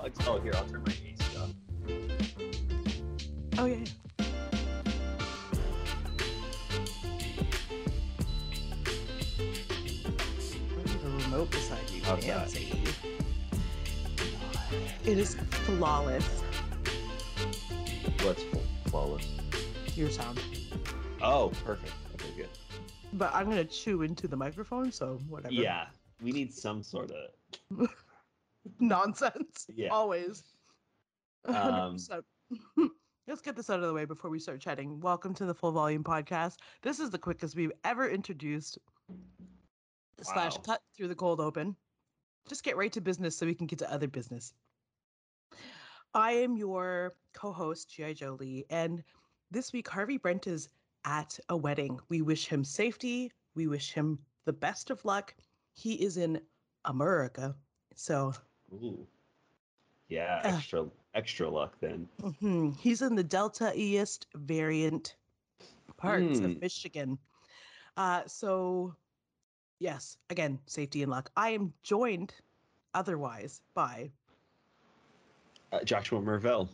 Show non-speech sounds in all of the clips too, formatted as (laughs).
Alex. Oh, here, I'll turn my AC off. Oh yeah. yeah. A remote beside you. How's that? Fancy. It is flawless. What's full- flawless? Your sound. Oh, perfect. Okay, good. But I'm gonna chew into the microphone, so whatever. Yeah, we need some sort of. (laughs) (laughs) Nonsense. Yeah. Always. Um, (laughs) Let's get this out of the way before we start chatting. Welcome to the Full Volume Podcast. This is the quickest we've ever introduced slash Wow. cut through the cold open. Just get right to business so we can get to other business. I am your co-host, G.I. Jolie, and this week Harvey Brent is at a wedding. We wish him safety. We wish him the best of luck. He is in America. So Ooh. Yeah, extra extra luck then. mhm, he's in the Delta East variant parts Hmm. of Michigan. Uh, so, yes, again, safety and luck. I am joined otherwise by Uh, Joshua Mervell.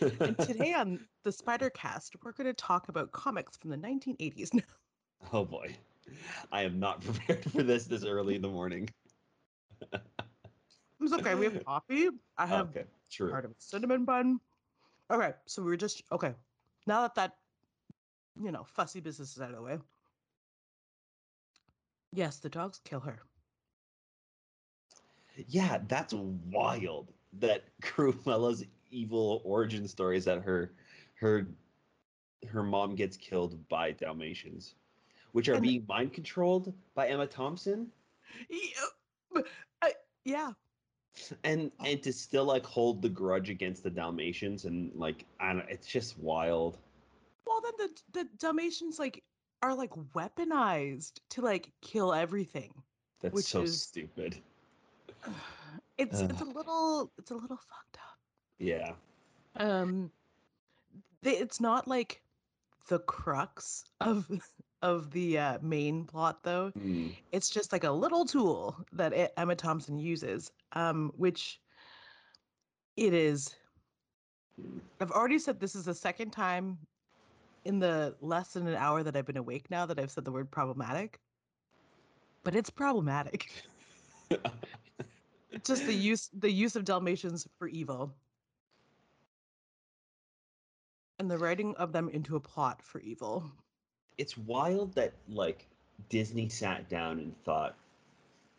And today (laughs) on the Spider Cast, we're going to talk about comics from the 1980s. (laughs) oh boy, I am not (laughs) prepared for this this early in the morning. It's okay. We have coffee. I have okay, true. part of a cinnamon bun. Okay, so we're just okay. Now that that you know fussy business is out of the way. Yes, the dogs kill her. Yeah, that's wild. That (laughs) Cruella's evil origin story is that her her her mom gets killed by Dalmatians, which are And- being mind controlled by Emma Thompson, Yeah, I- yeah. And and to still like hold the grudge against the Dalmatians and like I don't, it's just wild. Well, then the the Dalmatians like are like weaponized to like kill everything. That's Which so is- stupid. (sighs) It's it's a little it's a little fucked up. Yeah, um they, it's not like the crux of (laughs) of the uh, main plot though Hmm. it's just like a little tool that E- emma thompson uses um which it is Hmm. i've already said this is the second time in the less than an hour that i've been awake now that i've said the word problematic but it's problematic It's (laughs) just the use the use of dalmatians for evil and the writing of them into a plot for evil it's wild that like Disney sat down and thought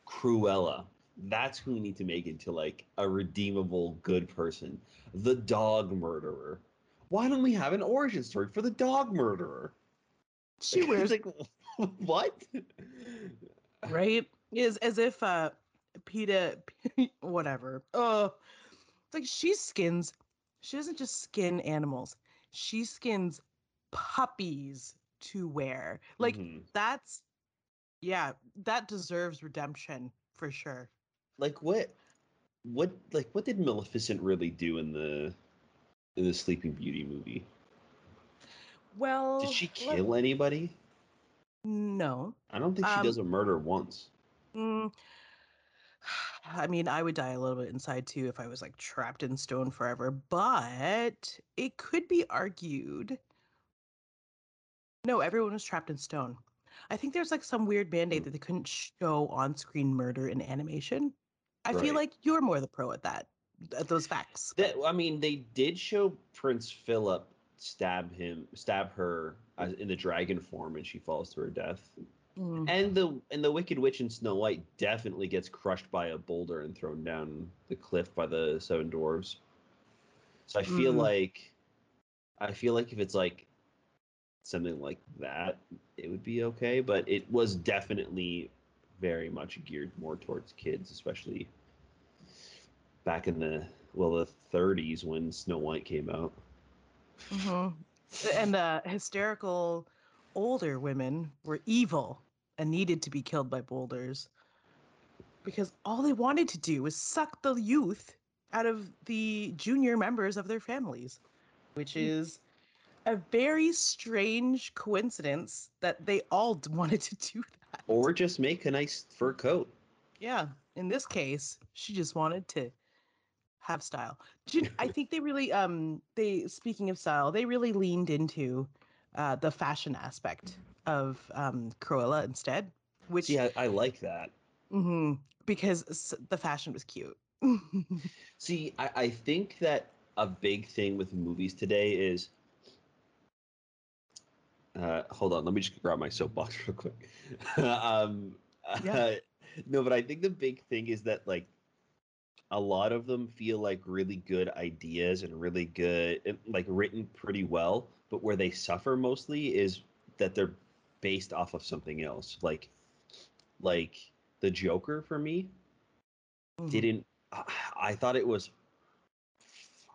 Cruella that's who we need to make into like a redeemable good person. The dog murderer. Why don't we have an origin story for the dog murderer? She (laughs) wears like (laughs) what? Right? Is as if uh PETA (laughs) whatever. Oh it's like she skins she doesn't just skin animals. She skins puppies to wear like Mhm. that's yeah that deserves redemption for sure like what what like what did Maleficent really do in the in the Sleeping Beauty movie well did she let- kill anybody no I don't think she Um, does a murder once Mm, I mean, I would die a little bit inside too if I was like trapped in stone forever, but it could be argued. No, everyone was trapped in stone. I think there's like some weird mandate that they couldn't show on screen murder in animation. I feel like you're more the pro at that, at those facts. That I mean, they did show Prince Philip stab him, stab her as, in the dragon form, and she falls to her death. Mm. And the and the Wicked Witch in Snow White definitely gets crushed by a boulder and thrown down the cliff by the seven dwarves. So I feel Mhm. like, I feel like if it's like something like that, it would be okay. But it was definitely very much geared more towards kids, especially back in the well the 30s when Snow White came out. Mhm. And the hysterical older women were evil and needed to be killed by boulders because all they wanted to do was suck the youth out of the junior members of their families, which is a very strange coincidence that they all (laughs) wanted to do that. Or just make a nice fur coat. Yeah, in this case, she just wanted to have style. You- I think they really um they speaking of style, they really leaned into uh the fashion aspect of um Cruella instead, which Yeah, I, I like that. Mm-hmm, because the fashion was cute. (laughs) See, I, I think that a big thing with movies today is. Uh, hold on, let me just grab my soapbox (laughs) real quick. (laughs) um, Yeah. uh, no, but I think the big thing is that like a lot of them feel like really good ideas and really good, like written pretty well. But where they suffer mostly is that they're based off of something else. Like, like the Joker for me Mhm. didn't I, (sighs) I thought it was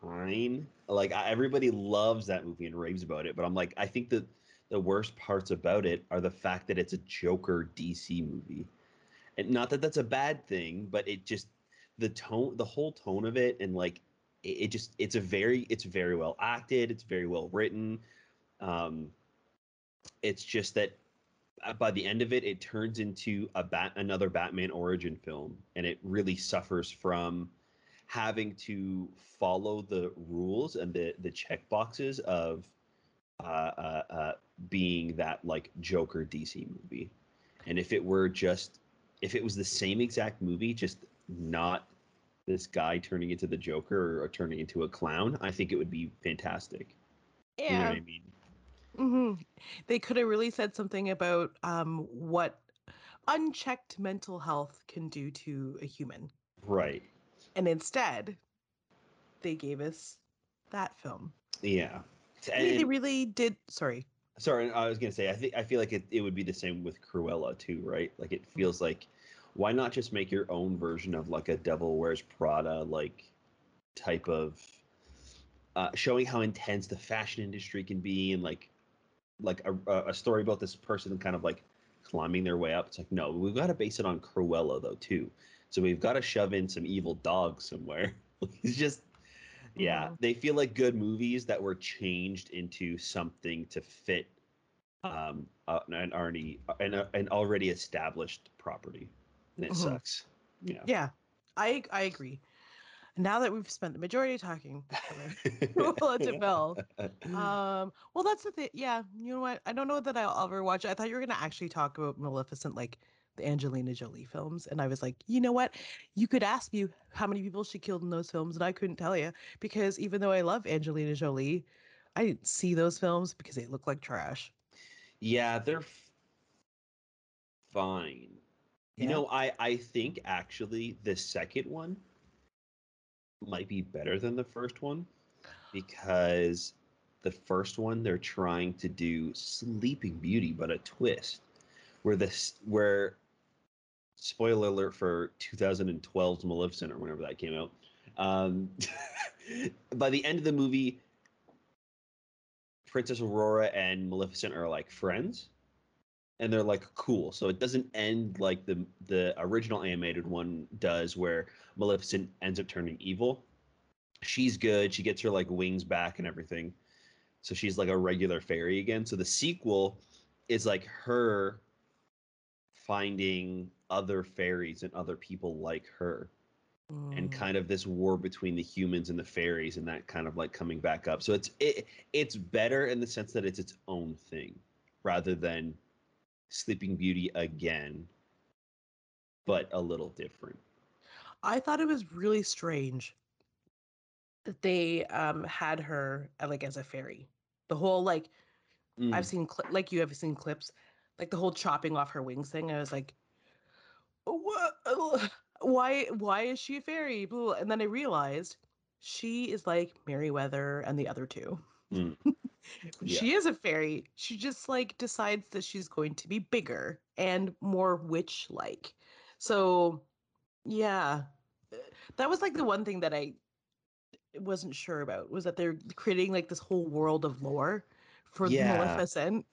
fine like I, everybody loves that movie and raves about it but i'm like i think that the worst parts about it are the fact that it's a joker dc movie. And not that that's a bad thing but it just the tone the whole tone of it and like it, it just it's a very it's very well acted it's very well written. Um it's just that uh, by the end of it, it turns into a bat another Batman origin film, and it really suffers from having to follow the rules and the the check boxes of uh, uh, uh, being that like Joker DC movie. And if it were just if it was the same exact movie, just not this guy turning into the Joker or, or turning into a clown, I think it would be fantastic. You know Yeah. what I mean? hmm They could have really said something about um, what unchecked mental health can do to a human. Right. And instead, they gave us that film. Yeah. I mean, they really did. Sorry. Sorry, I was gonna say I think I feel like it, it would be the same with Cruella too, right? Like it feels like why not just make your own version of like a Devil Wears Prada like type of uh, showing how intense the fashion industry can be and like like a, a story about this person kind of like climbing their way up. It's like no, we've got to base it on Cruella though too. So we've got to shove in some evil dogs somewhere. (laughs) it's just yeah, they feel like good movies that were changed into something to fit um uh, an already an, an already established property, and it Mhm. sucks. Yeah. Yeah, I I agree. Now that we've spent the majority of talking (laughs) about (laughs) Cruella (laughs) um, well, that's the thing. Yeah, you know what? I don't know that I'll ever watch it. I thought you were gonna actually talk about Maleficent, like the Angelina Jolie films, and I was like, you know what? You could ask me how many people she killed in those films, and I couldn't tell you because even though I love Angelina Jolie, I didn't see those films because they look like trash. yeah, they're f- fine. You know, I I think actually the second one might be better than the first one because the first one they're trying to do Sleeping Beauty but a twist where this where spoiler alert for 2012's Maleficent or whenever that came out. Um, (laughs) by the end of the movie, Princess Aurora and Maleficent are like friends, and they're like cool. So it doesn't end like the the original animated one does, where Maleficent ends up turning evil. She's good. She gets her like wings back and everything. So she's like a regular fairy again. So the sequel is like her finding other fairies and other people like her and Mm. kind of this war between the humans and the fairies and that kind of like coming back up so it's it, it's better in the sense that it's its own thing rather than sleeping beauty again but a little different I thought it was really strange that they um had her uh, like as a fairy. The whole like Mm, I've seen cli- like you have seen clips, like the whole chopping off her wings thing. I was like, what? Why? Why is she a fairy? Blah. And then I realized she is like Merryweather and the other two. Mm. (laughs) She is a fairy. She just like decides that she's going to be bigger and more witch-like. So, yeah, that was like the one thing that I wasn't sure about was that they're creating like this whole world of lore for Yeah. Maleficent.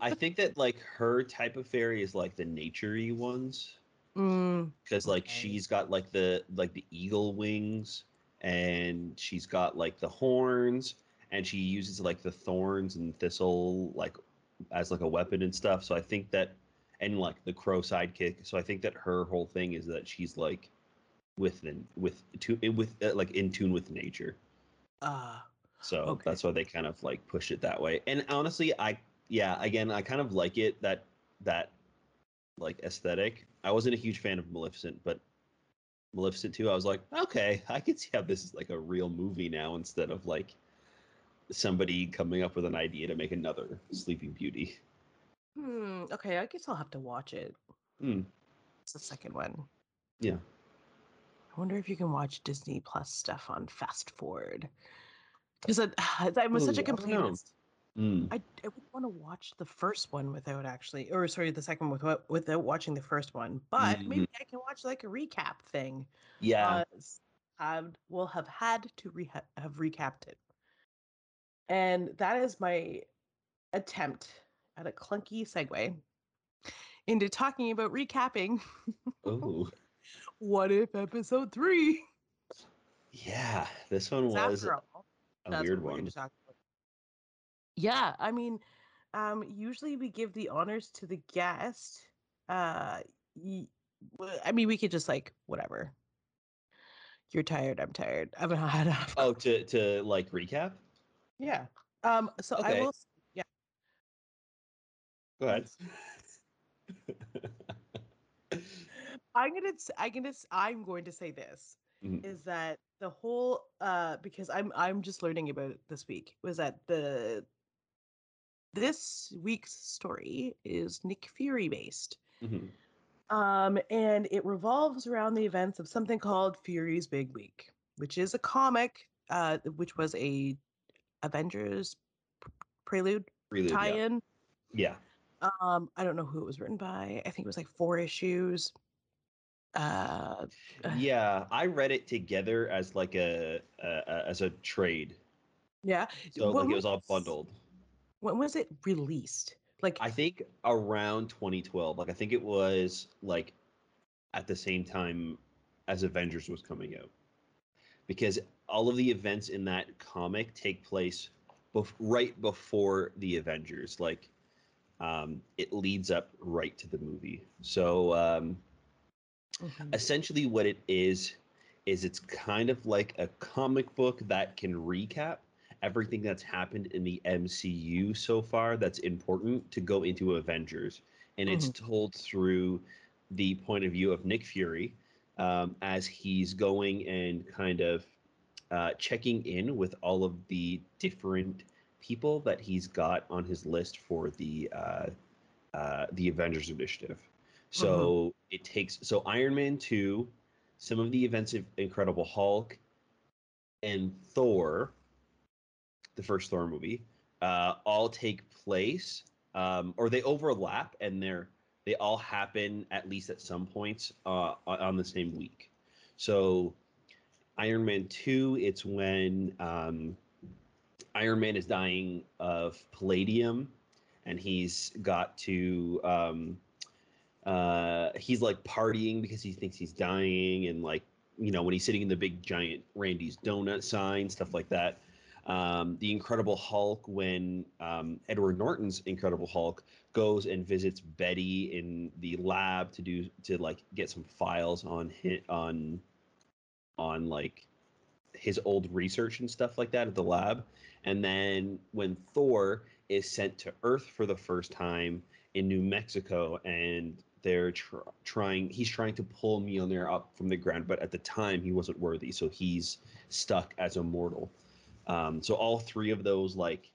i think that (laughs) like her type of fairy is like the naturey ones Mm, because like Okay. she's got like the like the eagle wings and she's got like the horns and she uses like the thorns and thistle like as like a weapon and stuff so i think that and like the crow sidekick so i think that her whole thing is that she's like with the with to with uh, like in tune with nature. Uh, So Okay. that's why they kind of like push it that way. And honestly, I yeah, again, I kind of like it that that like aesthetic. I wasn't a huge fan of Maleficent, but Maleficent 2, I was like, okay, I can see how this is like a real movie now instead of like somebody coming up with an idea to make another Sleeping Beauty. hmm, okay, I guess I'll have to watch it. Hmm. It's the second one. Yeah. I wonder if you can watch Disney Plus stuff on fast forward. Because I'm (sighs) such a a I completist. Mm. I, I would want to watch the first one without actually, or sorry, the second one without, without watching the first one. But Mhm. maybe I can watch like a recap thing. Yeah. because I will have had to reha- have recapped it. And that is my attempt at a clunky segue into talking about recapping. oh. (laughs) What if episode three? Yeah. This one was after all, a that's weird one. gonna talk about. Yeah, I mean, um, usually we give the honors to the guest. Uh, y- I mean, we could just like whatever. You're tired. I'm tired. I've not had enough. Oh, to to like recap? Yeah. Um. So I will. Yeah. Go ahead. (laughs) I'm gonna. I'm gonna. I'm going to say this Mhm. is that the whole uh because I'm I'm just learning about it this week was that the this week's story is Nick Fury based. Mhm. Um, and it revolves around the events of something called Fury's Big Week, which is a comic, uh, which was a Avengers prelude Prelude, tie-in. Yeah. Um, I don't know who it was written by. I think it was like four issues. Uh, uh, Yeah, I read it together as like a, as a trade. yeah. So When like it was all bundled. When was it released? Like, I think around 2012. Like I think it was like at the same time as Avengers was coming out. Because all of the events in that comic take place bef- right before the Avengers. Like um it leads up right to the movie. So um Mhm. essentially what it is is it's kind of like a comic book that can recap everything that's happened in the MCU so far that's important to go into Avengers and it's told through the point of view of Nick Fury um, as he's going and kind of uh, checking in with all of the different people that he's got on his list for the uh, uh, the Avengers Initiative. So it takes so Iron Man two, some of the events of Incredible Hulk, and Thor, the first Thor movie, uh, all take place, um, or they overlap, and they're they all happen at least at some points uh, on on the same week. So Iron Man two, it's when um, Iron Man is dying of palladium, and he's got to. Um, uh, he's like partying because he thinks he's dying, and like you know when he's sitting in the big giant Randy's donut sign, stuff like that. Um, the Incredible Hulk, when um, Edward Norton's Incredible Hulk goes and visits Betty in the lab to do to like get some files on hit on on like his old research and stuff like that at the lab. And then when Thor is sent to Earth for the first time in New Mexico, and they're tr- trying, he's trying to pull Mjolnir up from the ground, but at the time he wasn't worthy, so he's stuck as a mortal. Um, so all three of those like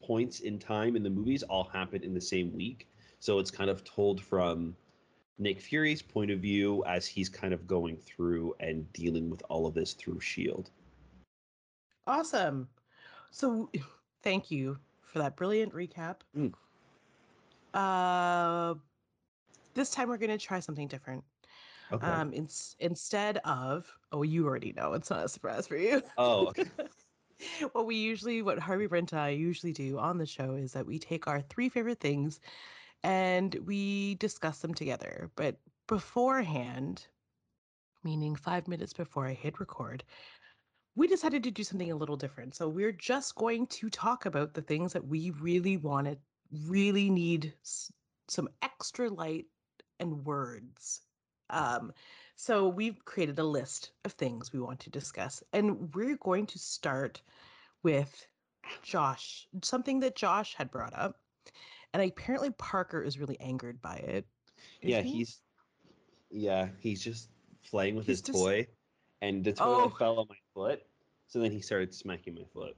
points in time in the movies all happen in the same week. So it's kind of told from Nick Fury's point of view as he's kind of going through and dealing with all of this through Shield. awesome. So, thank you for that brilliant recap. Mm. Uh, this time we're going to try something different. Okay. Um, ins- instead of, oh, you already know, it's not a surprise for you. oh, okay. (laughs) what we usually, what Harvey Brent and I usually do on the show is that we take our three favorite things and we discuss them together. But beforehand, meaning five minutes before I hit record, we decided to do something a little different. So we're just going to talk about the things that we really wanted, really need s- some extra light and words. Um, So we've created a list of things we want to discuss, and we're going to start with Josh, something that Josh had brought up, and apparently Parker is really angered by it. Yeah, he? he's yeah, he's just playing with He's his just- toy, and the toy Oh. fell on my foot. So then he started smacking my foot.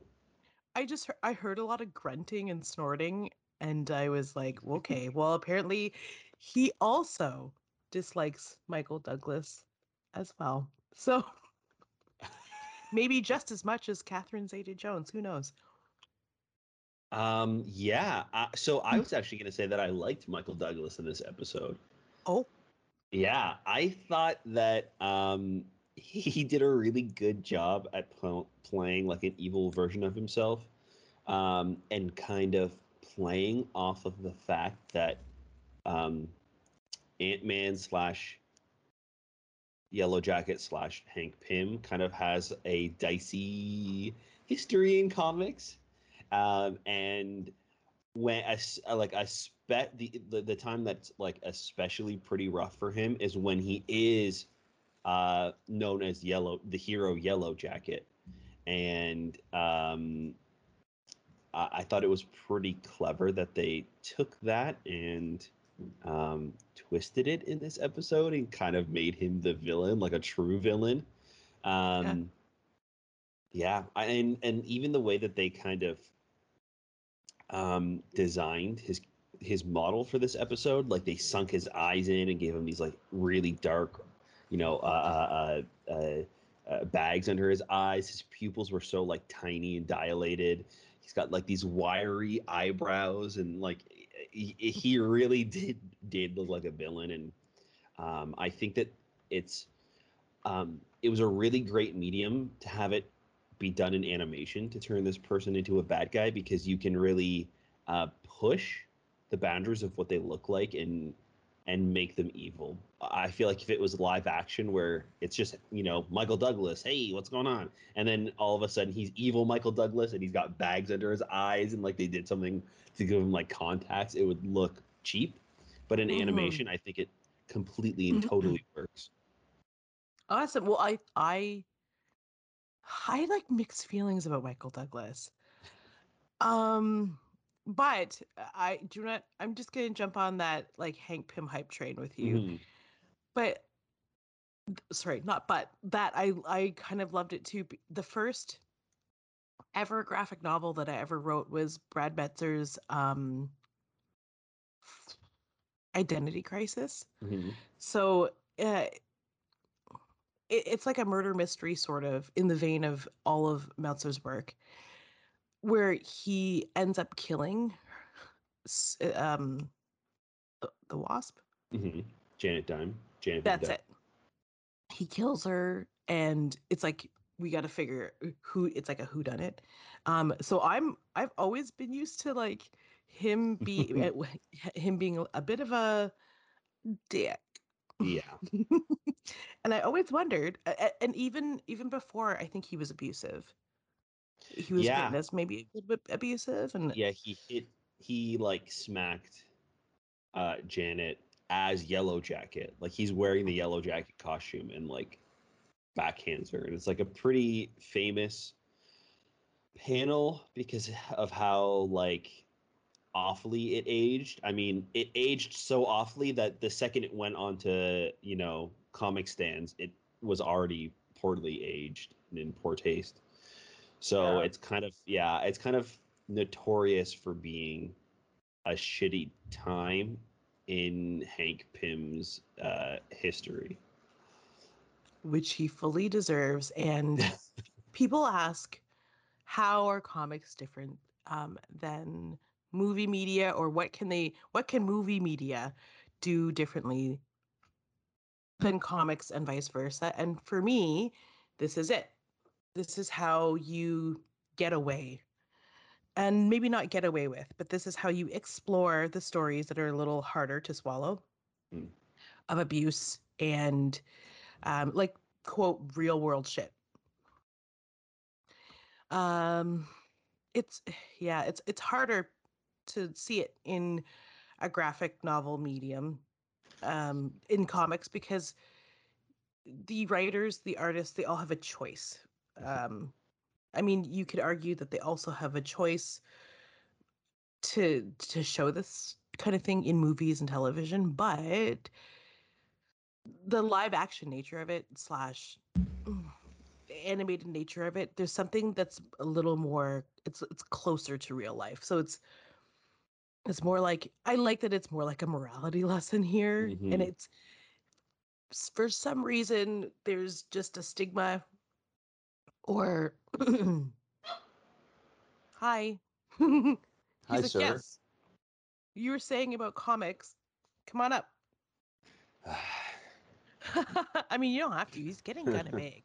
I just heard, I heard a lot of grunting and snorting, and I was like, okay, well, apparently he also dislikes Michael Douglas as well. So maybe just as much as Catherine Zeta Jones. Who knows? Um, yeah. Uh, so I was actually going to say that I liked Michael Douglas in this episode. Oh, Yeah, I thought that um, he, he did a really good job at pl- playing like an evil version of himself, um, and kind of playing off of the fact that um, Ant Man slash Yellow Jacket slash Hank Pym kind of has a dicey history in comics, um, and when uh, like I spec the, the the time that's like especially pretty rough for him is when he is uh known as yellow the hero yellow jacket. And um I, I thought it was pretty clever that they took that and um twisted it in this episode and kind of made him the villain like a true villain. Um yeah, I, and and even the way that they kind of um designed his his model for this episode like they sunk his eyes in and gave him these like really dark you know uh, uh, uh, uh, bags under his eyes. His pupils were so like tiny and dilated. He's got like these wiry eyebrows and like he, really did did look like a villain. And um i think that it's um it was a really great medium to have it be done in animation to turn this person into a bad guy because you can really uh, push the boundaries of what they look like and and make them evil. I feel like if it was live action where it's just, you know, Michael Douglas, hey, what's going on? And then all of a sudden he's evil Michael Douglas and he's got bags under his eyes and like they did something to give him like contacts, it would look cheap. But in Mhm. animation, I think it completely and totally works. awesome. Well, I I I like mixed feelings about Michael Douglas. Um, but I do not. I'm just gonna jump on that like Hank Pym hype train with you. Mhm. but sorry not but that i i kind of loved it too the first ever graphic novel that i ever wrote was brad meltzer's um identity crisis Mhm. so uh, it, it's like a murder mystery sort of in the vein of all of meltzer's work where he ends up killing uh, um the- wasp Mhm. Janet Dime. Janet That's Dyne. it. He kills her, and it's like we got to figure who. It's like a who done it. Um, so I'm I've always been used to like him be (laughs) uh, him being a bit of a dick, Yeah. (laughs) and I always wondered, and even even before I think he was abusive. He was Yeah. as maybe a little bit abusive, and yeah he hit he like smacked uh janet as yellow jacket. Like he's wearing the yellow jacket costume and like backhands her and it's like a pretty famous panel because of how like awfully it aged. I mean it aged so awfully that the second it went on to you know comic stands it was already poorly aged and in poor taste so Yeah. it's kind of yeah it's kind of notorious for being a shitty time in Hank Pym's uh, history. which he fully deserves. And (laughs) people ask, how are comics different um, than movie media, or what can they, what can movie media do differently than comics, and vice versa? And for me, this is it. This is how you get away. And maybe not get away with, but this is how you explore the stories that are a little harder to swallow Mm. of abuse and um, like quote real world shit. Um, it's yeah, it's it's harder to see it in a graphic novel medium, um, in comics because the writers, the artists, they all have a choice. Um, I mean, you could argue that they also have a choice to to show this kind of thing in movies and television, but the live action nature of it slash animated nature of it, there's something that's a little more it's it's closer to real life. So it's it's more like I like that it's more like a morality (laughs) lesson here, Mhm. and it's for some reason there's just a stigma or (clears throat) hi (laughs) He's Hi, like, sir. yes you were saying about comics come on up (laughs) i mean you don't have to he's getting kind of (laughs) big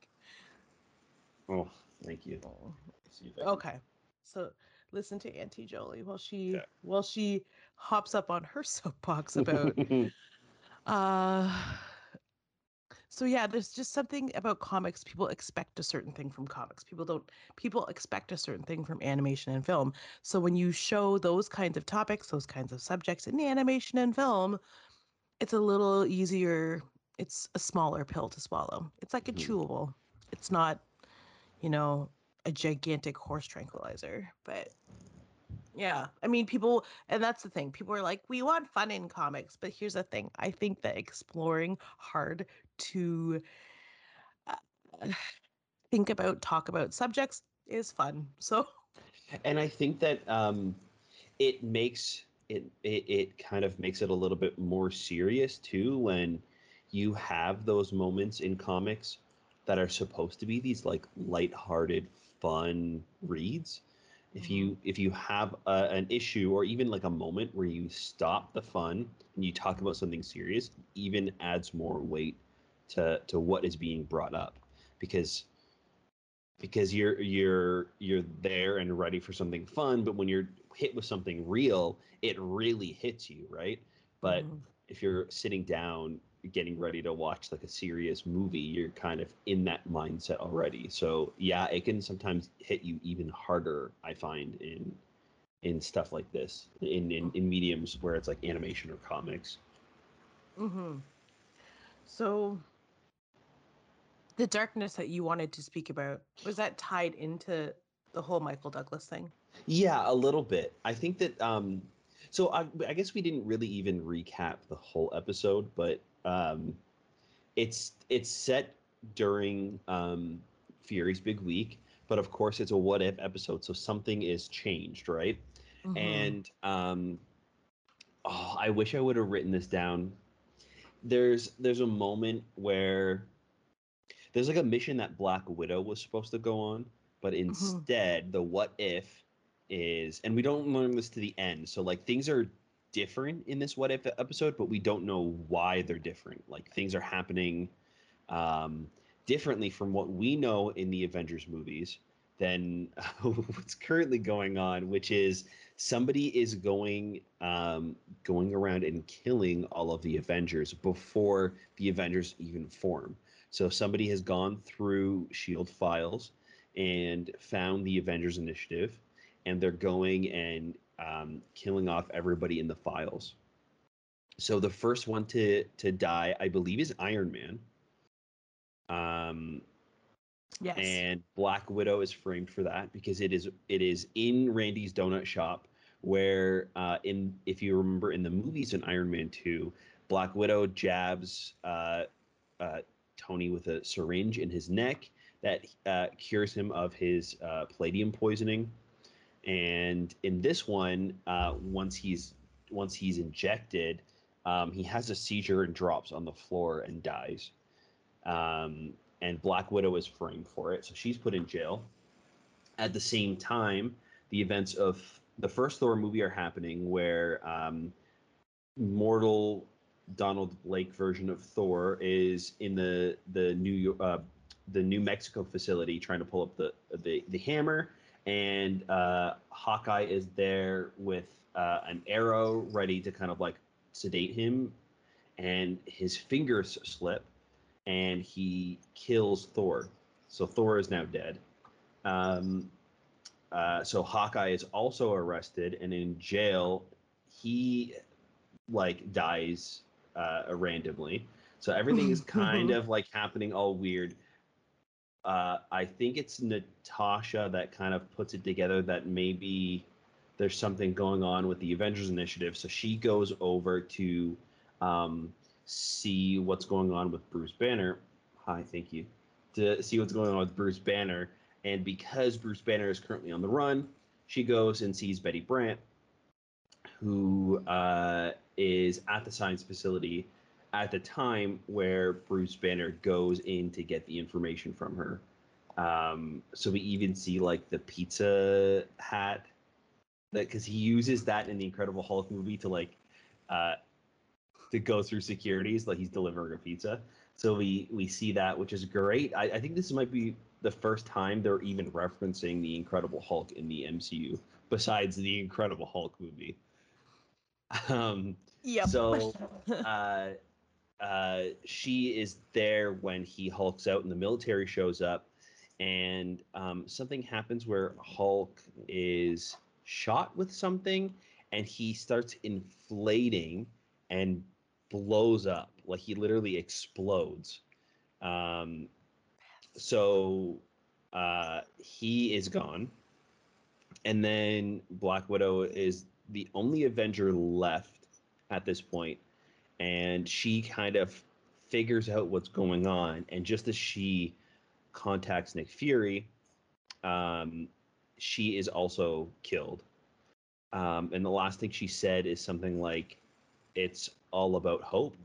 oh, thank you. Oh. See if I can- okay so listen to auntie jolie while she Okay. while she hops up on her soapbox about Uh so yeah, there's just something about comics. People expect a certain thing from comics. People don't people expect a certain thing from animation and film. So when you show those kinds of topics, those kinds of subjects in animation and film, it's a little easier. It's a smaller pill to swallow. It's like a Mhm. chewable. It's not, you know, a gigantic horse tranquilizer, but yeah, I mean, people, and that's the thing. People are like, we want fun in comics, but here's the thing. I think that exploring hard to uh, (sighs) think about, talk about subjects is fun. So, and I think that um, it makes it, it it kind of makes it a little bit more serious too when you have those moments in comics that are supposed to be these like lighthearted, fun reads. If you if you have a, an issue or even like a moment where you stop the fun and you talk about something serious, even adds more weight to to what is being brought up because because you're you're you're there and ready for something fun but when you're hit with something real it really hits you right but mhm. if you're sitting down getting ready to watch like a serious movie you're kind of in that mindset already so yeah it can sometimes hit you even harder i find in in stuff like this in in, in mediums where it's like animation or comics Mhm. so the darkness that you wanted to speak about was that tied into the whole Michael Douglas thing? Yeah, a little bit. I think that um so I, I guess we didn't really even recap the whole episode, but um it's it's set during um Fury's big week, but of course it's a what if episode, so something is changed, right? Mhm. And um oh, I wish I would have written this down. There's there's a moment where there's like a mission that Black Widow was supposed to go on, but instead the what if is and we don't learn this to the end. So like things are different in this what if episode, but we don't know why they're different. Like things are happening um differently from what we know in the Avengers movies than (laughs) what's currently going on, which is somebody is going um, going around and killing all of the Avengers before the Avengers even form. So somebody has gone through Shield files and found the Avengers Initiative, and they're going and um, killing off everybody in the files. So the first one to to die, I believe, is Iron Man. Um, Yes. and Black Widow is framed for that because it is it is in Randy's donut shop where uh, in if you remember in the movies in Iron Man two, Black Widow jabs uh, uh, Tony with a syringe in his neck that uh, cures him of his uh, palladium poisoning, and in this one, uh, once he's once he's injected, um, he has a seizure and drops on the floor and dies. Um, and Black Widow is framed for it, so she's put in jail. At the same time, the events of the first Thor movie are happening, where um, mortal Donald Blake version of Thor is in the the New uh, the New Mexico facility trying to pull up the the, the hammer, and uh, Hawkeye is there with uh, an arrow ready to kind of like sedate him, and his fingers slip, and he kills Thor. So Thor is now dead. Um, uh, so Hawkeye is also arrested and in jail. He like dies uh, randomly. So everything is (laughs) kind of like happening all weird. Uh, I think it's Natasha that kind of puts it together that maybe there's something going on with the Avengers Initiative. So she goes over to um, see what's going on with Bruce Banner. Hi, thank you. To see what's going on with Bruce Banner. And because Bruce Banner is currently on the run, she goes and sees Betty Brant, who uh, is at the science facility at the time where Bruce Banner goes in to get the information from her. Um, so we even see like the pizza hat that because he uses that in the Incredible Hulk movie to like uh, to go through securities like he's delivering a pizza. So we we see that, which is great. I, I think this might be the first time they're even referencing the Incredible Hulk in the MCU, besides the Incredible Hulk movie. (laughs) Um, Yep. So (laughs) uh, uh, she is there when he hulks out and the military shows up, and um, something happens where Hulk is shot with something, and he starts inflating and blows up. Like he literally explodes. Um, so uh, he is gone, and then Black Widow is the only Avenger left at this point, and she kind of figures out what's going on. And just as she contacts Nick Fury, um, she is also killed. Um, and the last thing she said is something like, "It's all about hope,"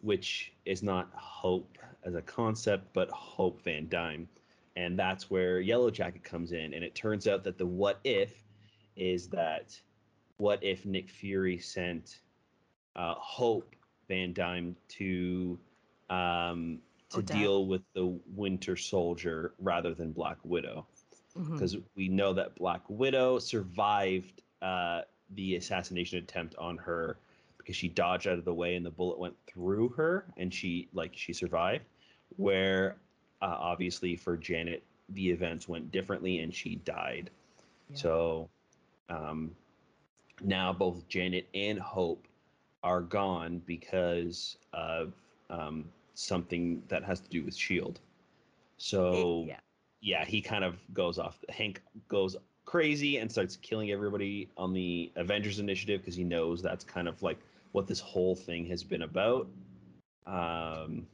which is not hope as a concept, but Hope Van Dyne. And that's where Yellow Jacket comes in. And it turns out that the what if is that what if Nick Fury sent uh, Hope Van Dyne to um, to Odette. deal with the Winter Soldier rather than Black Widow? Because we know that Black Widow survived uh, the assassination attempt on her because she dodged out of the way and the bullet went through her and she like she survived. Where uh, obviously for Janet the events went differently and she died. Yeah. So um, now both Janet and Hope are gone because of um, something that has to do with Shield. So yeah. yeah, he kind of goes off. Hank goes crazy and starts killing everybody on the Avengers Initiative because he knows that's kind of like what this whole thing has been about. Um,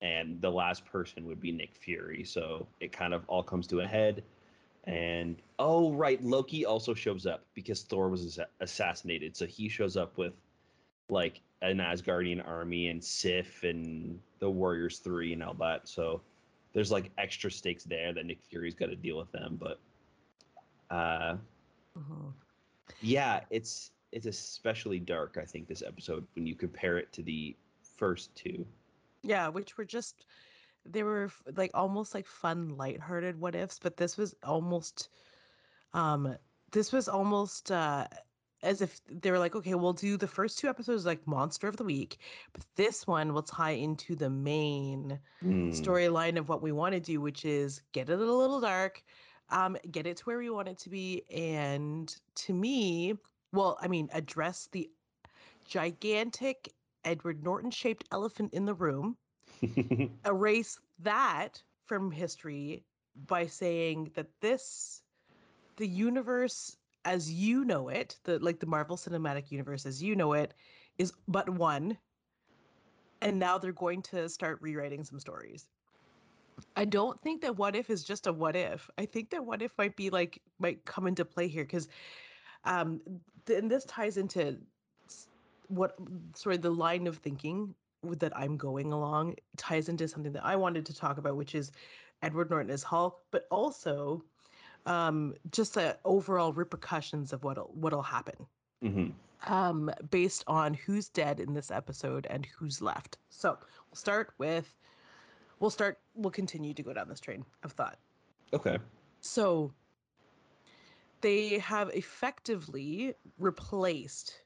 and the last person would be Nick Fury. So it kind of all comes to a head. And oh, right, Loki also shows up because Thor was assassinated. So he shows up with like an Asgardian army and Sif and the Warriors 3 and all that. So there's like extra stakes there that Nick Fury's got to deal with them. But uh, Mhm. yeah, it's it's especially dark. I think this episode when you compare it to the first two. Yeah, which were just they were like almost like fun, lighthearted what ifs, but this was almost um this was almost uh as if they were like, okay, we'll do the first two episodes like monster of the week, but this one will tie into the main Hmm. storyline of what we want to do, which is get it a little dark, um, get it to where we want it to be, and to me, well, I mean, address the gigantic Edward Norton shaped elephant in the room, (laughs) erase that from history by saying that this, the universe as you know it, the like the Marvel Cinematic Universe as you know it, is but one. And now they're going to start rewriting some stories. I don't think that what if is just a what if. I think that what if might be like might come into play here because um th- and this ties into what sorry the line of thinking that I'm going along ties into something that I wanted to talk about which is Edward Norton as Hulk but also um just the overall repercussions of what'll what'll happen Mhm. um, based on who's dead in this episode and who's left. So we'll start with, we'll start, we'll continue to go down this train of thought. Okay. So they have effectively replaced,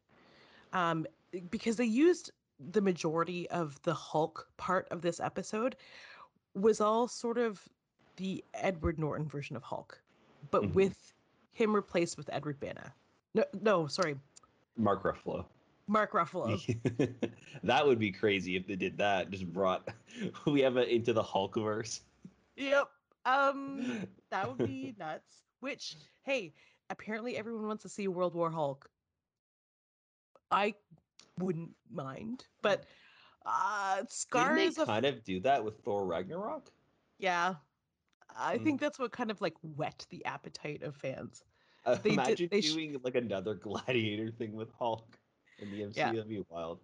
um, because they used the majority of the Hulk part of this episode was all sort of the Edward Norton version of Hulk, but Mhm. with him replaced with Edward Bana. No, no, sorry, Mark Ruffalo. Mark Ruffalo. (laughs) that would be crazy if they did that. Just brought (laughs) we have it into the Hulkverse. Yep. Um, (laughs) that would be nuts. Which, hey, apparently everyone wants to see World War Hulk. I wouldn't mind, but uh, Scar Didn't is they kind of do that with Thor Ragnarok? yeah. I Mm. think that's what kind of like whet the appetite of fans. Uh, They did- imagine sh- doing like another (laughs) gladiator thing with Hulk in the MCU. Yeah. That'd be wild.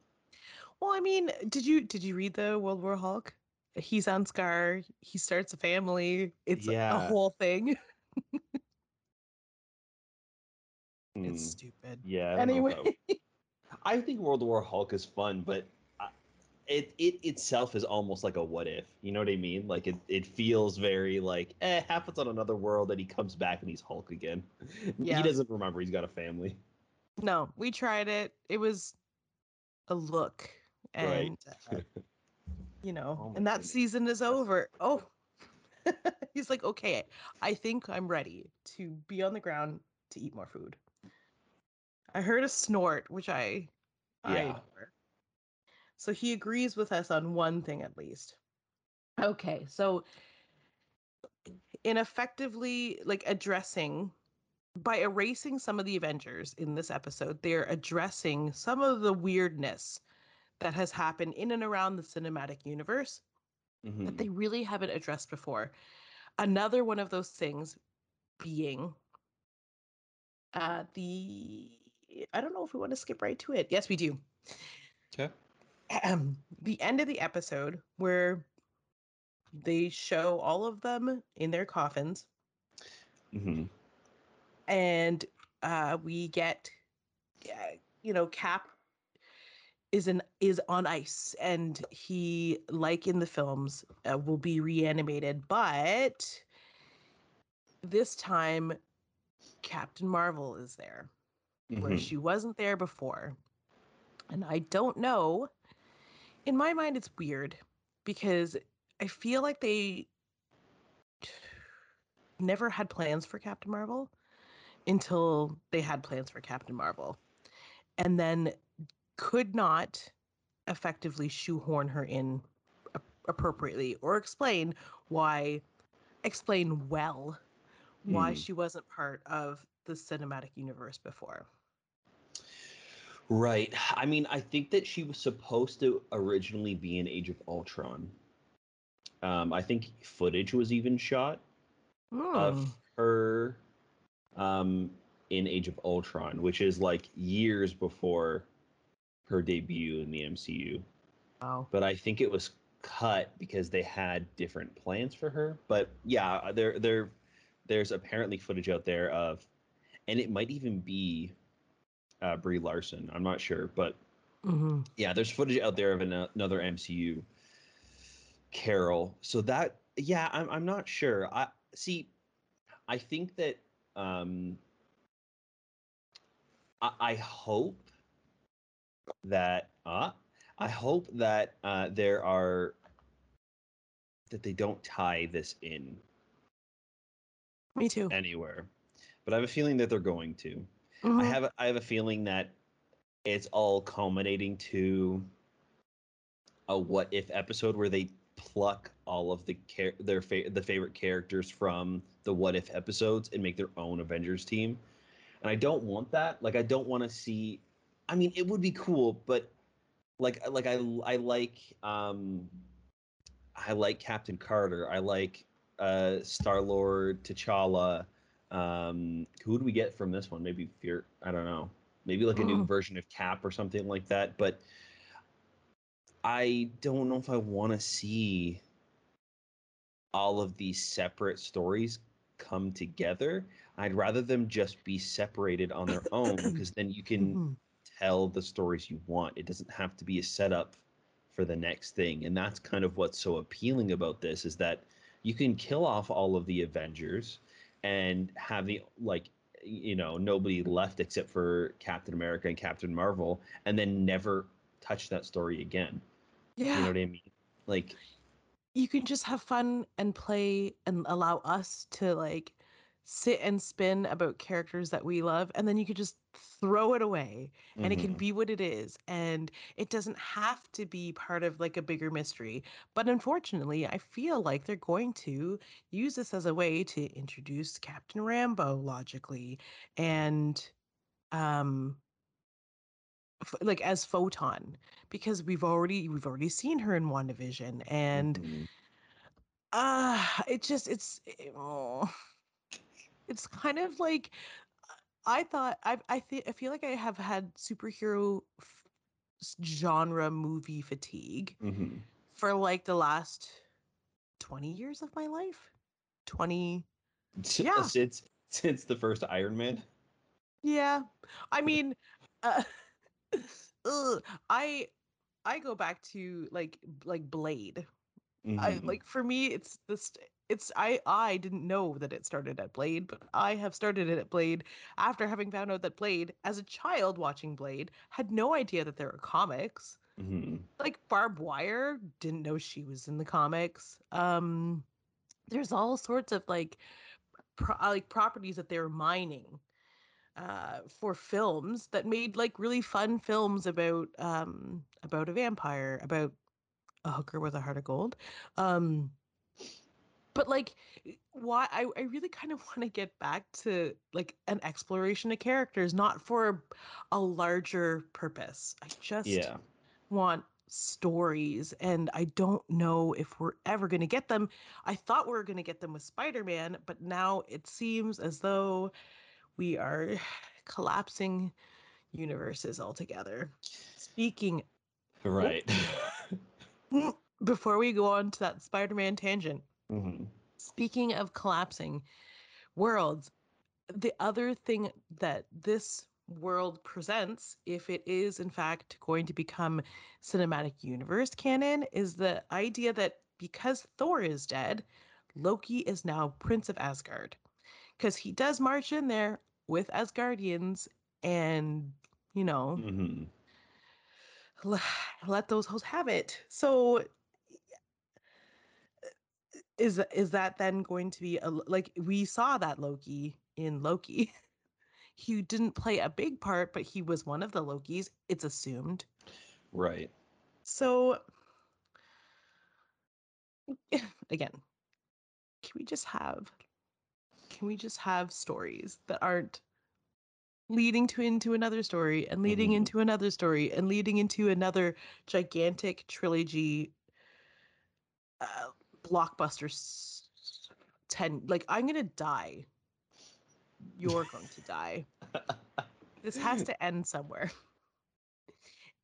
Well, I mean, did you did you read the World War Hulk? He's on Sakaar. He starts a family. It's a whole thing. (laughs) Hmm, It's stupid. yeah. I don't know if Anyway, (laughs) I think World War Hulk is fun, but it it itself is almost like a what if. You know what I mean? Like it it feels very like eh, happens on another world, and he comes back and he's Hulk again. (laughs) Yeah. He doesn't remember he's got a family. no, we tried it. It was a look, Right. and uh, you know, (laughs) Oh and that goodness. season is over. Oh, (laughs) he's like, okay, I think I'm ready to be on the ground to eat more food. I heard a snort, which I, I Yeah. ignore. So he agrees with us on one thing at least. Okay, so in effectively like addressing by erasing some of the Avengers in this episode, they're addressing some of the weirdness that has happened in and around the cinematic universe that Mhm. they really haven't addressed before. Another one of those things being uh the I don't know if we want to skip right to it. Yes, we do. Okay. The end of the episode where they show all of them in their coffins Mhm. and uh we get uh, you know cap is an is on ice and he like in the films uh, will be reanimated but this time captain marvel is there where Mhm. she wasn't there before and i don't know in my mind it's weird because i feel like they never had plans for captain marvel until they had plans for Captain Marvel and then could not effectively shoehorn her in appropriately or explain why explain well why Hmm. she wasn't part of the cinematic universe before. Right. I mean, I think that she was supposed to originally be in Age of Ultron. Um, I think footage was even shot Hmm. of her um, in Age of Ultron, which is like years before her debut in the MCU. Wow. But I think it was cut because they had different plans for her. But yeah, there there there's apparently footage out there of, and it might even be uh, Brie Larson. I'm not sure, but Mhm. yeah, there's footage out there of an, another MCU Carol. So that yeah, I'm I'm not sure. I see. I think that um, I, I hope that uh, I hope that uh, there are that they don't tie this in Me too. anywhere, but I have a feeling that they're going to. I Mhm. have a, I have a feeling that it's all culminating to a what if episode where they pluck all of the char- their fa- the favorite characters from the what if episodes and make their own Avengers team. And I don't want that. Like I don't want to see I mean it would be cool, but like like I I like um I like Captain Carter. I like uh Star-Lord, T'Challa. Um who do we get from this one? Maybe Fear I don't know. Maybe like a new Mm. version of Cap or something like that, but I don't know if I want to see all of these separate stories come together. I'd rather them just be separated on their own because then you can Mhm. tell the stories you want. It doesn't have to be a setup for the next thing. And that's kind of what's so appealing about this is that you can kill off all of the Avengers and have the like you know nobody left except for Captain America and Captain Marvel and then never touch that story again. Yeah. You know what I mean? Like you can just have fun and play and allow us to like sit and spin about characters that we love and then you could just throw it away and it can Mhm. be what it is and it doesn't have to be part of like a bigger mystery but unfortunately i feel like they're going to use this as a way to introduce captain Rambeau logically and um f- like as photon because we've already we've already seen her in WandaVision and Mhm. uh it just it's it- oh, it's kind of like I thought I I think I feel like I have had superhero f- genre movie fatigue Mhm. for like the last 20 years of my life. 20 Yeah. Since since the first Iron Man. Yeah. I (laughs) mean uh, (laughs) ugh, I I go back to like like Blade. I Mhm. like for me it's this it's I I didn't know that it started at Blade, but I have started it at Blade after having found out that Blade as a child watching Blade had no idea that there were comics. Mhm. Like Barb Wire didn't know she was in the comics. Um there's all sorts of like pro- like properties that they were mining uh for films that made like really fun films about um about a vampire, about a hooker with a heart of gold. Um but like why I, I really kind of want to get back to like an exploration of characters, not for a larger purpose. I just Yeah. want stories and I don't know if we're ever going to get them. I thought we were going to get them with Spider-Man, but now it seems as though we are (sighs) collapsing universes altogether. Speaking Right. (laughs) (laughs) before we go on to that Spider-Man tangent, Mhm. speaking of collapsing worlds, the other thing that this world presents, if it is in fact going to become cinematic universe canon, is the idea that because Thor is dead, Loki is now Prince of Asgard. Because he does march in there with Asgardians and, you know, Mhm. (sighs) let those hoes have it. So is is that then going to be a, like we saw that Loki in Loki? (laughs) he didn't play a big part, but he was one of the Lokis. It's assumed. Right. So (laughs) again, can we just have can we just have stories that aren't leading to into another story and leading Mhm. into another story and leading into another gigantic trilogy uh, blockbuster s- 10 like i'm gonna die. You're going to die. This has to end somewhere.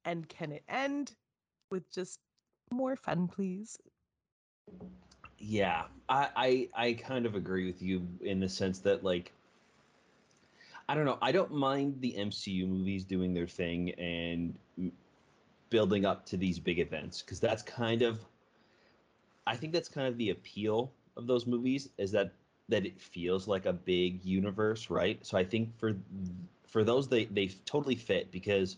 And can it end with just more fun please? Yeah, I, I I kind of agree with you in the sense that like I don't know, I don't mind the MCU movies doing their thing and building up to these big events because that's kind of I think that's kind of the appeal of those movies is that that it feels like a big universe, right? So I think for for those they they totally fit because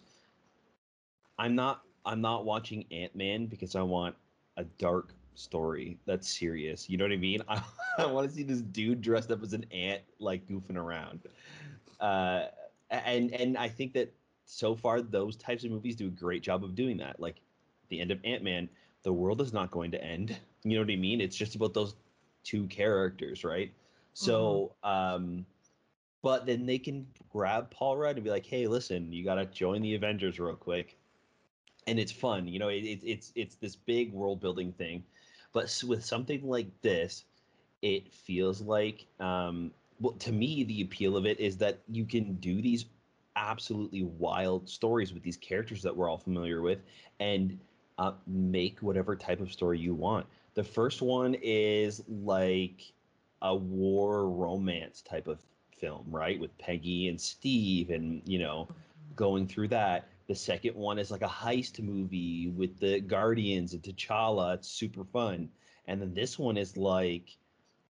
I'm not I'm not watching Ant Man because I want a dark story that's serious. You know what I mean? (laughs) I, I want to see this dude dressed up as an ant like goofing around. Uh, and and I think that so far those types of movies do a great job of doing that. Like the end of Ant Man, the world is not going to end. You know what I mean? It's just about those two characters, right? So, um, but then they can grab Paul Rudd and be like, "Hey, listen, you got to join the Avengers real quick." and it's fun. You know, it, it, it's it's this big world building thing, but with something like this, it feels like um, well to me the appeal of it is that you can do these absolutely wild stories with these characters that we're all familiar with, and uh, make whatever type of story you want. The first one is like a war romance type of film, right? With Peggy and Steve, and you know, going through that. The second one is like a heist movie with the Guardians and T'Challa. It's super fun. And then this one is like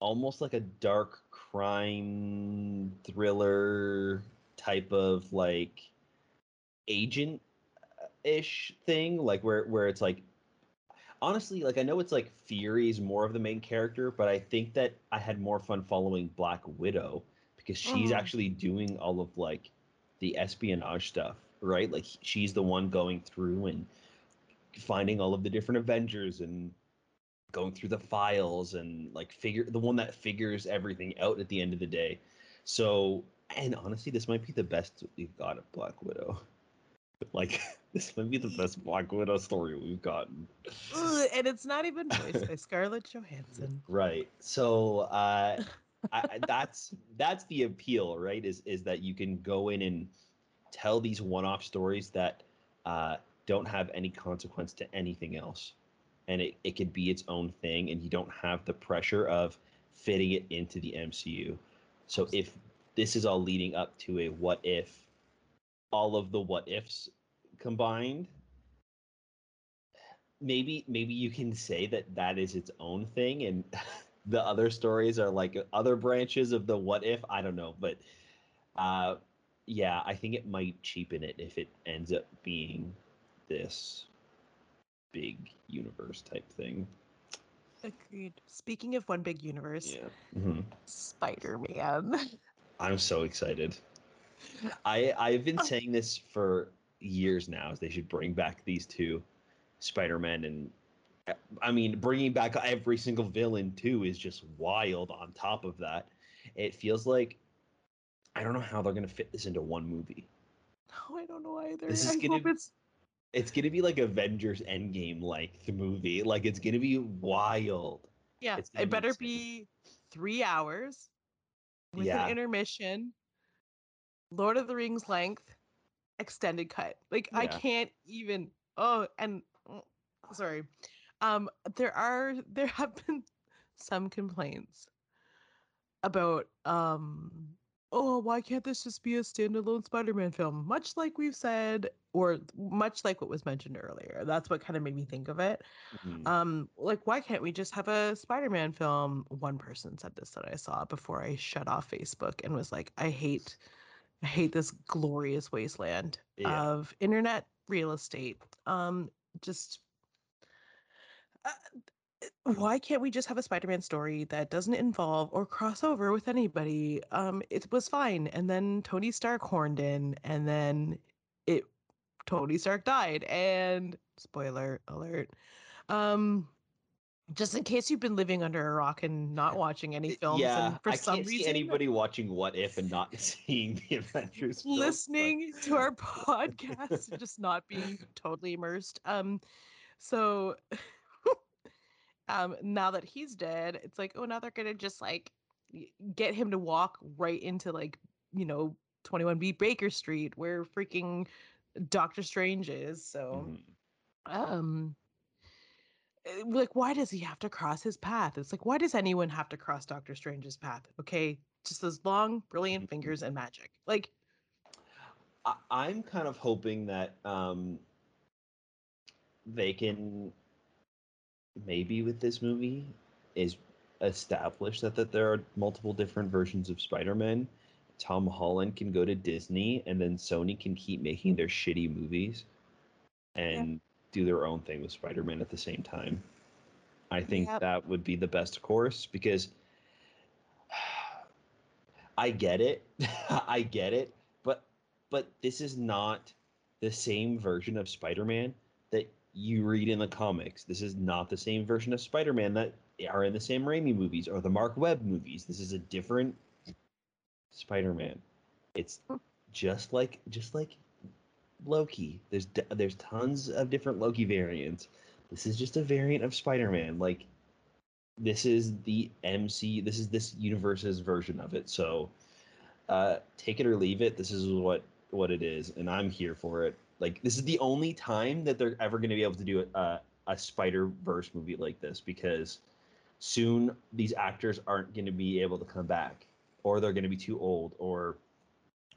almost like a dark crime thriller type of like agent ish thing, like where where it's like honestly, like I know it's like Fury's more of the main character, but I think that I had more fun following Black Widow because she's Mhm. actually doing all of like the espionage stuff, right? Like she's the one going through and finding all of the different Avengers and going through the files and like figure the one that figures everything out at the end of the day. So, and honestly, this might be the best we've got at Black Widow. (laughs) Like this might be the best Black Widow story we've gotten. And it's not even voiced by Scarlett Johansson. (laughs) Right. So uh, I, that's that's the appeal, right? Is is that you can go in and tell these one-off stories that uh, don't have any consequence to anything else, and it, it could be its own thing, and you don't have the pressure of fitting it into the MCU. So if this is all leading up to a what if, all of the what ifs combined, maybe maybe you can say that that is its own thing and (laughs) the other stories are like other branches of the what if i don't know but uh yeah i think it might cheapen it if it ends up being this big universe type thing Agreed. Speaking of one big universe, Mhm. Spider Man. (laughs) i'm so excited i i've been saying this for years now they should bring back these two spider-man and I mean, bringing back every single villain too is just wild. On top of that, it feels like I don't know how they're gonna fit this into one movie. No, I don't know either. This is I gonna hope it's It's gonna be like Avengers Endgame like the movie. Like it's gonna be wild. yeah. It be better insane. be three hours with Yeah. an intermission. Lord of the Rings length, extended cut. Like I can't even. Oh, and mm, sorry. Um, there are (laughs) there have been some complaints about um oh why can't this just be a standalone spider-man film much like we've said or much like what was mentioned earlier that's what kind of made me think of it Mhm. um like why can't we just have a spider-man film one person said this that i saw before i shut off facebook and was like i hate i hate this glorious wasteland Yeah. of internet real estate um just uh, why can't we just have a spider-man story that doesn't involve or cross over with anybody um it was fine and then tony stark horned in and then it tony stark died and spoiler alert um just in case you've been living under a rock and not watching any films yeah, and for I some can't see anybody watching What If and not (laughs) seeing the Avengers. films, but- listening to our podcast and just not being totally immersed. Um, so (laughs) um, now that he's dead, it's like, oh, now they're gonna just like get him to walk right into like you know 21B Baker Street where freaking Doctor Strange is. So Mhm. um. Eh, Like, why does he have to cross his path? It's like, why does anyone have to cross Doctor Strange's path? Okay, just those long, brilliant Mhm. fingers and magic. Like, I, I'm kind of hoping that um, they can maybe with this movie is establish that that there are multiple different versions of Spider-Man. Tom Holland can go to Disney, and then Sony can keep making their shitty movies and do their own thing with Spider-Man at the same time. I think Yep. that would be the best course because (sighs) I get it. (laughs) I get it, but but this is not the same version of Spider-Man that you read in the comics. This is not the same version of Spider-Man that are in the Sam Raimi movies or the Mark Webb movies. This is a different Spider-Man. It's Hmm. just like just like Loki. There's there's tons of different Loki variants. This is just a variant of Spider-Man. Like this is the MC. This is this universe's version of it. So uh, take it or leave it. This is what what it is, and I'm here for it. Like this is the only time that they're ever going to be able to do a, a Spider Verse movie like this because soon these actors aren't going to be able to come back, or they're going to be too old, or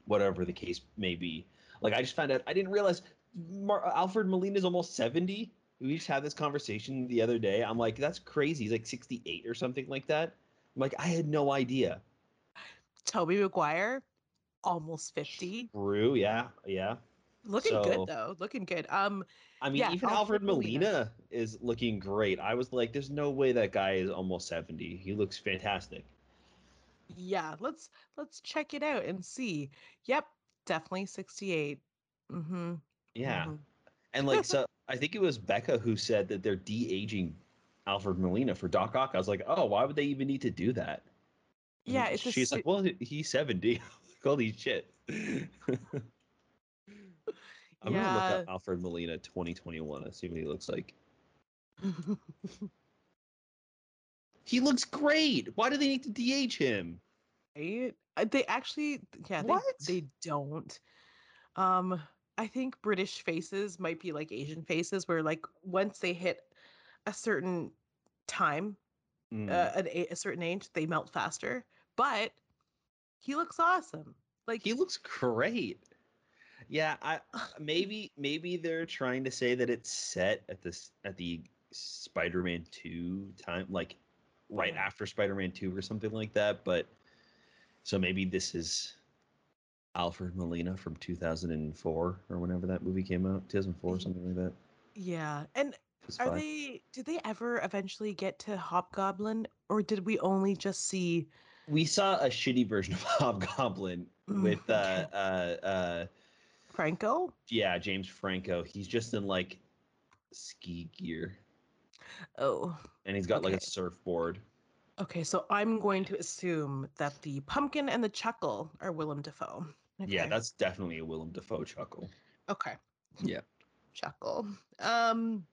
whatever the case may be. Like I just found out, I didn't realize Mar- Alfred Molina is almost seventy. We just had this conversation the other day. I'm like, that's crazy. He's like 68 or something like that. I'm like, I had no idea. Tobey Maguire, almost 50. True. Yeah. Yeah. Looking So- good though. Looking good. Um, I mean, Yeah, even Alfred Alfred Molina. Molina is looking great. I was like, there's no way that guy is almost 70. He looks fantastic. yeah. Let's let's check it out and see. Yep, definitely 68. Mm-hmm. Yeah. mhm. And like, so I think it was Becca who said that they're de aging Alfred Molina for Doc Ock. I was like, oh, why would they even need to do that? Yeah, it's she's su- like, well, he's 70. (laughs) Holy shit. (laughs) I'm gonna look Yeah. up Alfred Molina 2021 and see what he looks like. (laughs) He looks great. Why do they need to de-age him? Right? Uh, They actually, yeah, they, What? they don't. Um, I think British faces might be like Asian faces, where like once they hit a certain time, Mm. uh, an, a, a certain age, they melt faster. But he looks awesome. Like he looks great. Yeah, I maybe maybe they're trying to say that it's set at this at the Spider-Man 2 time like right Yeah. after Spider-Man 2 or something like that, but so maybe this is Alfred Molina from 2004 or whenever that movie came out, 2004 something like that. yeah, and are they? Did they ever eventually get to Hobgoblin, or did we only just see? We saw a shitty version of (laughs) Hobgoblin Mm, with uh okay. uh uh Franco? yeah, James Franco. He's just in like ski gear Oh, and he's got like a surfboard. Okay. So I'm going to assume that the pumpkin and the chuckle are Willem Dafoe. Yeah, that's definitely a Willem Dafoe chuckle. okay. Yeah. chuckle. Um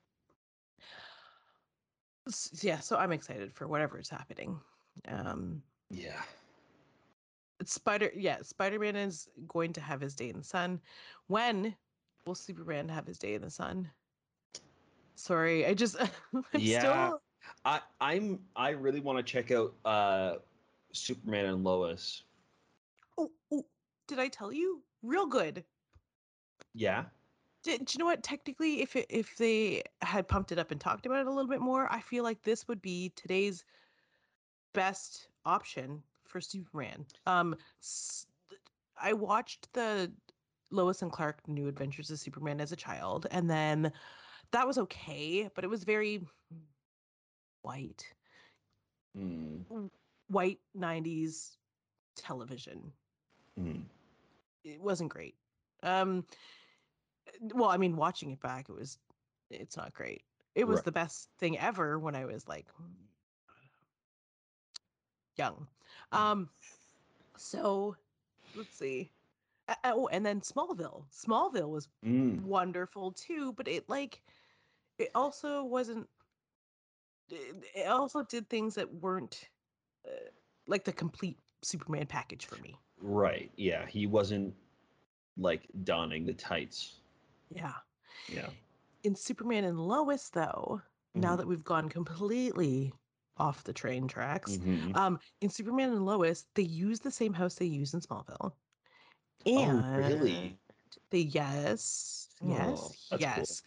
yeah, so I'm excited for whatever is happening. Um Yeah. Spider yeah, Spider-Man is going to have his day in the sun. When will Superman have his day in the sun? Sorry, I just (laughs) I'm Yeah. still I I'm I really want to check out uh Superman and Lois. oh, oh, did I tell you? Real good. Yeah. Did, do you know what? Technically, if it, if they had pumped it up and talked about it a little bit more, I feel like this would be today's best option for Superman. Um, I watched the Lois and Clark New Adventures of Superman as a child, and then that was okay, but it was very white, Mm, white '90s television. mm. it wasn't great. Um, well, I mean, watching it back, it was, it's not great. It was Right. the best thing ever when I was like young. Um, so let's see. Oh, and then Smallville. Smallville was Mm. wonderful too, but it like, it also wasn't. It it also did things that weren't uh, like the complete Superman package for me. Right. Yeah, he wasn't like donning the tights. Yeah. Yeah. in Superman and Lois, though, now Mhm. that we've gone completely off the train tracks, Mhm. um, in Superman and Lois, they use the same house they use in Smallville. And Oh, really? They yes, Oh, yes, cool. yes.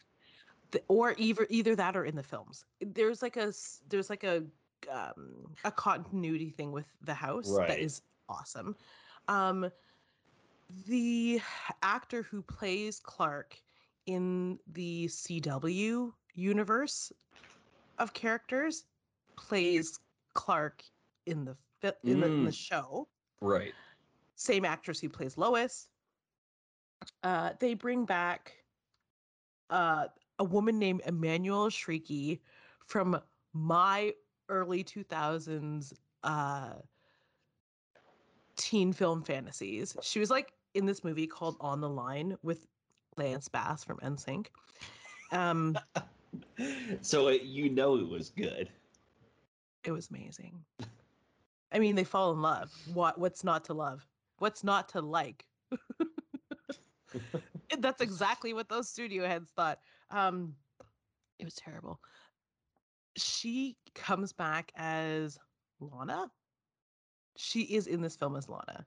Or either either that or in the films. There's like a there's like a um, a continuity thing with the house that Right. is awesome. Um, the actor who plays Clark in the CW universe of characters plays Clark in the in, the, in the Mm. show. Right. Same actress who plays Lois. Uh, they bring back uh, a woman named Emmanuelle Chriqui from my early 2000s uh, teen film fantasies. She was like in this movie called On the Line with Lance Bass from NSYNC. Um, (laughs) So it, you know it was good. it was amazing. I mean, they fall in love. What what's not to love? What's not to like? (laughs) (laughs) That's exactly what those studio heads thought. Um, it was terrible. She comes back as Lana. She is in this film as Lana.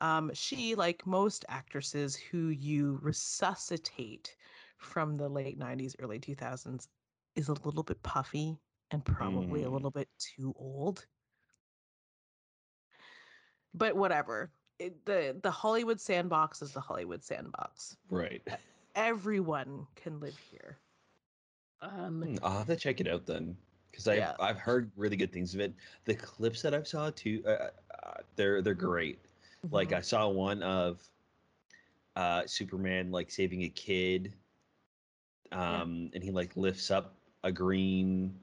Um, she, like most actresses who you resuscitate from the late 90s, early 2000s, is a little bit puffy and probably a Mm. little bit too old. But whatever. it, the the Hollywood sandbox is the Hollywood sandbox. Right. Everyone can live here. Um, Hmm, I'll have to check it out then, because I've Yeah. I've heard really good things of it. The clips that I've saw too, uh, uh, they're they're great. Like mhm. I saw one of uh Superman like saving a kid, um, and he like lifts up a green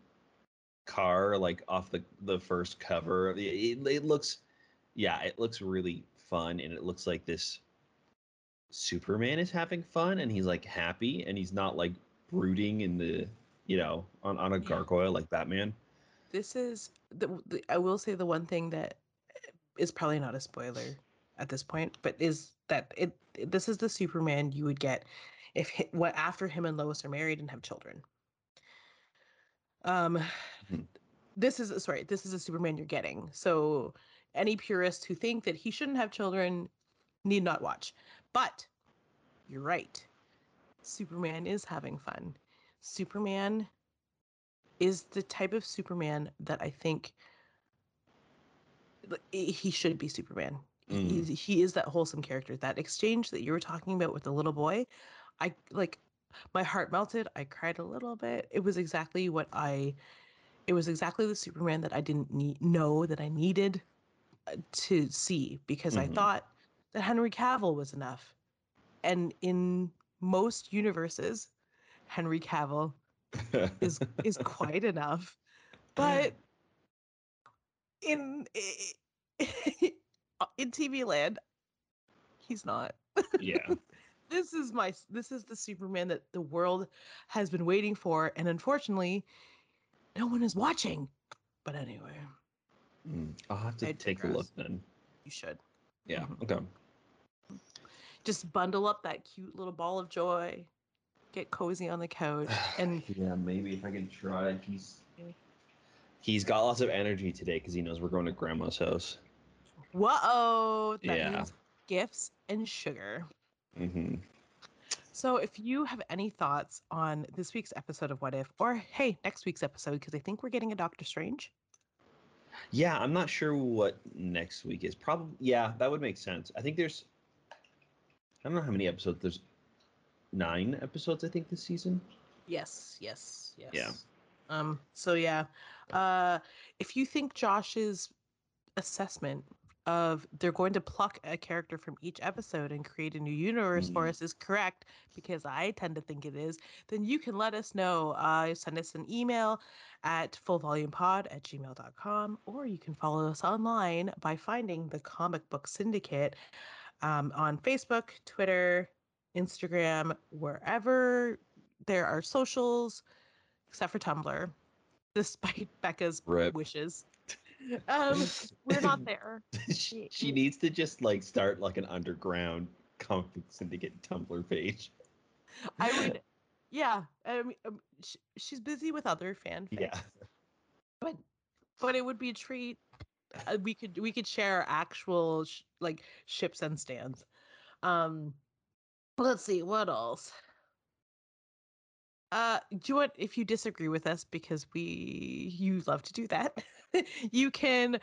car like off the the first cover. It, it, it looks, yeah, it looks really fun, and it looks like this Superman is having fun, and he's like happy, and he's not like brooding in the you know on on a gargoyle like Batman. this is the, the I will say the one thing that is probably not a spoiler at this point, but is that it this is the Superman you would get if what after him and Lois are married and have children. Um Mhm. this is sorry, this is a Superman you're getting. So any purists who think that he shouldn't have children need not watch. But you're right. Superman is having fun. Superman is the type of Superman that I think he should be Superman. He, he is that wholesome character. That exchange that you were talking about with the little boy, I like my heart melted. I cried a little bit. It was exactly what I it was exactly the Superman that I didn't need know that I needed uh, to see because I Mhm. thought that Henry Cavill was enough. And in most universes, Henry Cavill is is (laughs) quite enough. But in (laughs) in TV land, he's not. yeah. (laughs) This is my this is the Superman that the world has been waiting for, and unfortunately, no one is watching. But anyway, Mm, I'll have to I take a look then. you should Yeah. Mhm. Okay. Just bundle up that cute little ball of joy, get cozy on the couch, (sighs) and yeah, maybe if I can try. He's he's got lots of energy today because he knows we're going to grandma's house. whoa, that Yeah. means gifts and sugar. hmm So, if you have any thoughts on this week's episode of What If, or hey, next week's episode, because I think we're getting a Doctor Strange. Yeah, I'm not sure what next week is. Probably, yeah, that would make sense. I think there's, I don't know how many episodes. There's nine episodes, I think, this season. Yes, yes, yes. Yeah. Um. So yeah, uh, if you think Josh's assessment of they're going to pluck a character from each episode and create a new universe for Mhm. us is correct, because I tend to think it is, then you can let us know. Uh, send us an email at fullvolumepod at gmail.com, or you can follow us online by finding the Comic Book Syndicate um, on Facebook, Twitter, Instagram, wherever there are socials, except for Tumblr, (laughs) despite Becca's Rip. wishes. Um, we're not there. (laughs) she, she needs to just like start like an underground comic book syndicate Tumblr page. I would, (laughs) yeah. I mean, um, sh- she's busy with other fanfics, Yeah. but but it would be a treat. Uh, we could we could share actual sh- like ships and stands. Um, let's see what else. Uh, do you want if you disagree with us because we you love to do that, (laughs) you can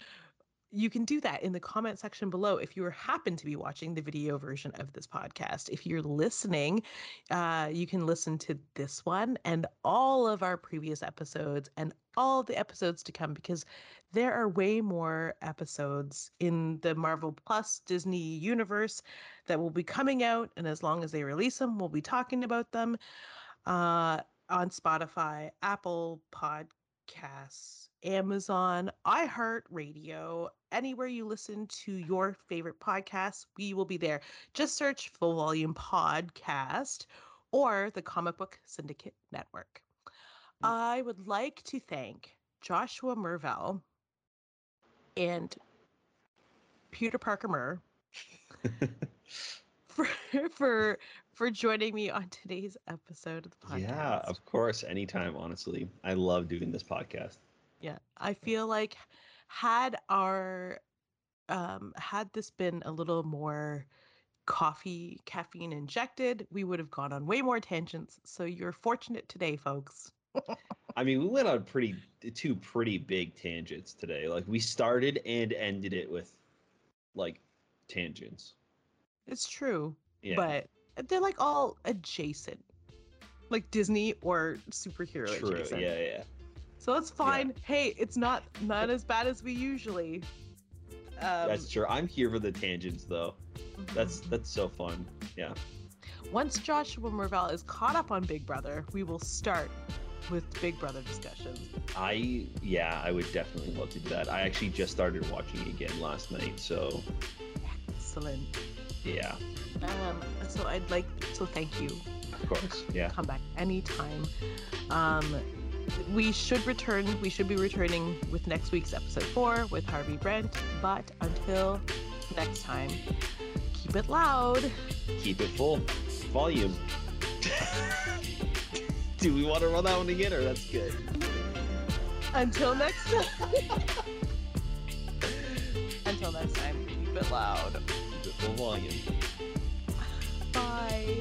you can do that in the comment section below if you happen to be watching the video version of this podcast. If you're listening, uh, you can listen to this one and all of our previous episodes and all the episodes to come because there are way more episodes in the Marvel Plus Disney universe that will be coming out. And as long as they release them, we'll be talking about them uh, on Spotify, Apple Podcasts, Amazon, iHeartRadio, anywhere you listen to your favorite podcasts, we will be there. Just search Full Volume Podcast or the Comic Book Syndicate Network. Mm. I would like to thank Joshua Mervell and Peter Parker Murr (laughs) for for for joining me on today's episode of the podcast. Yeah, of course. Anytime, honestly. I love doing this podcast. Yeah, I feel like had our um had this been a little more coffee caffeine injected, we would have gone on way more tangents. So you're fortunate today, folks. I mean, we went on pretty two pretty big tangents today. Like we started and ended it with like tangents. It's true, Yeah. but they're like all adjacent, like Disney or superhero True. adjacent. Yeah, yeah. So it's fine. Hey, it's not not as bad as we usually. Um, That's true. I'm here for the tangents though. mhm. That's that's so fun. Yeah. Once Joshua Marvell is caught up on Big Brother, we will start with Big Brother discussions. I yeah, I would definitely love to do that. I actually just started watching it again last night, so Excellent. yeah, Um, so I'd like so thank you. of course. Yeah. Come back anytime. Um, we should return. We should be returning with next week's episode four with Harvey Brent. But until next time, keep it loud. Keep it full. Volume. (laughs) do we want to run that one again or that's good? Until next time. (laughs) Until next time, keep it loud. Keep it full volume. Bye.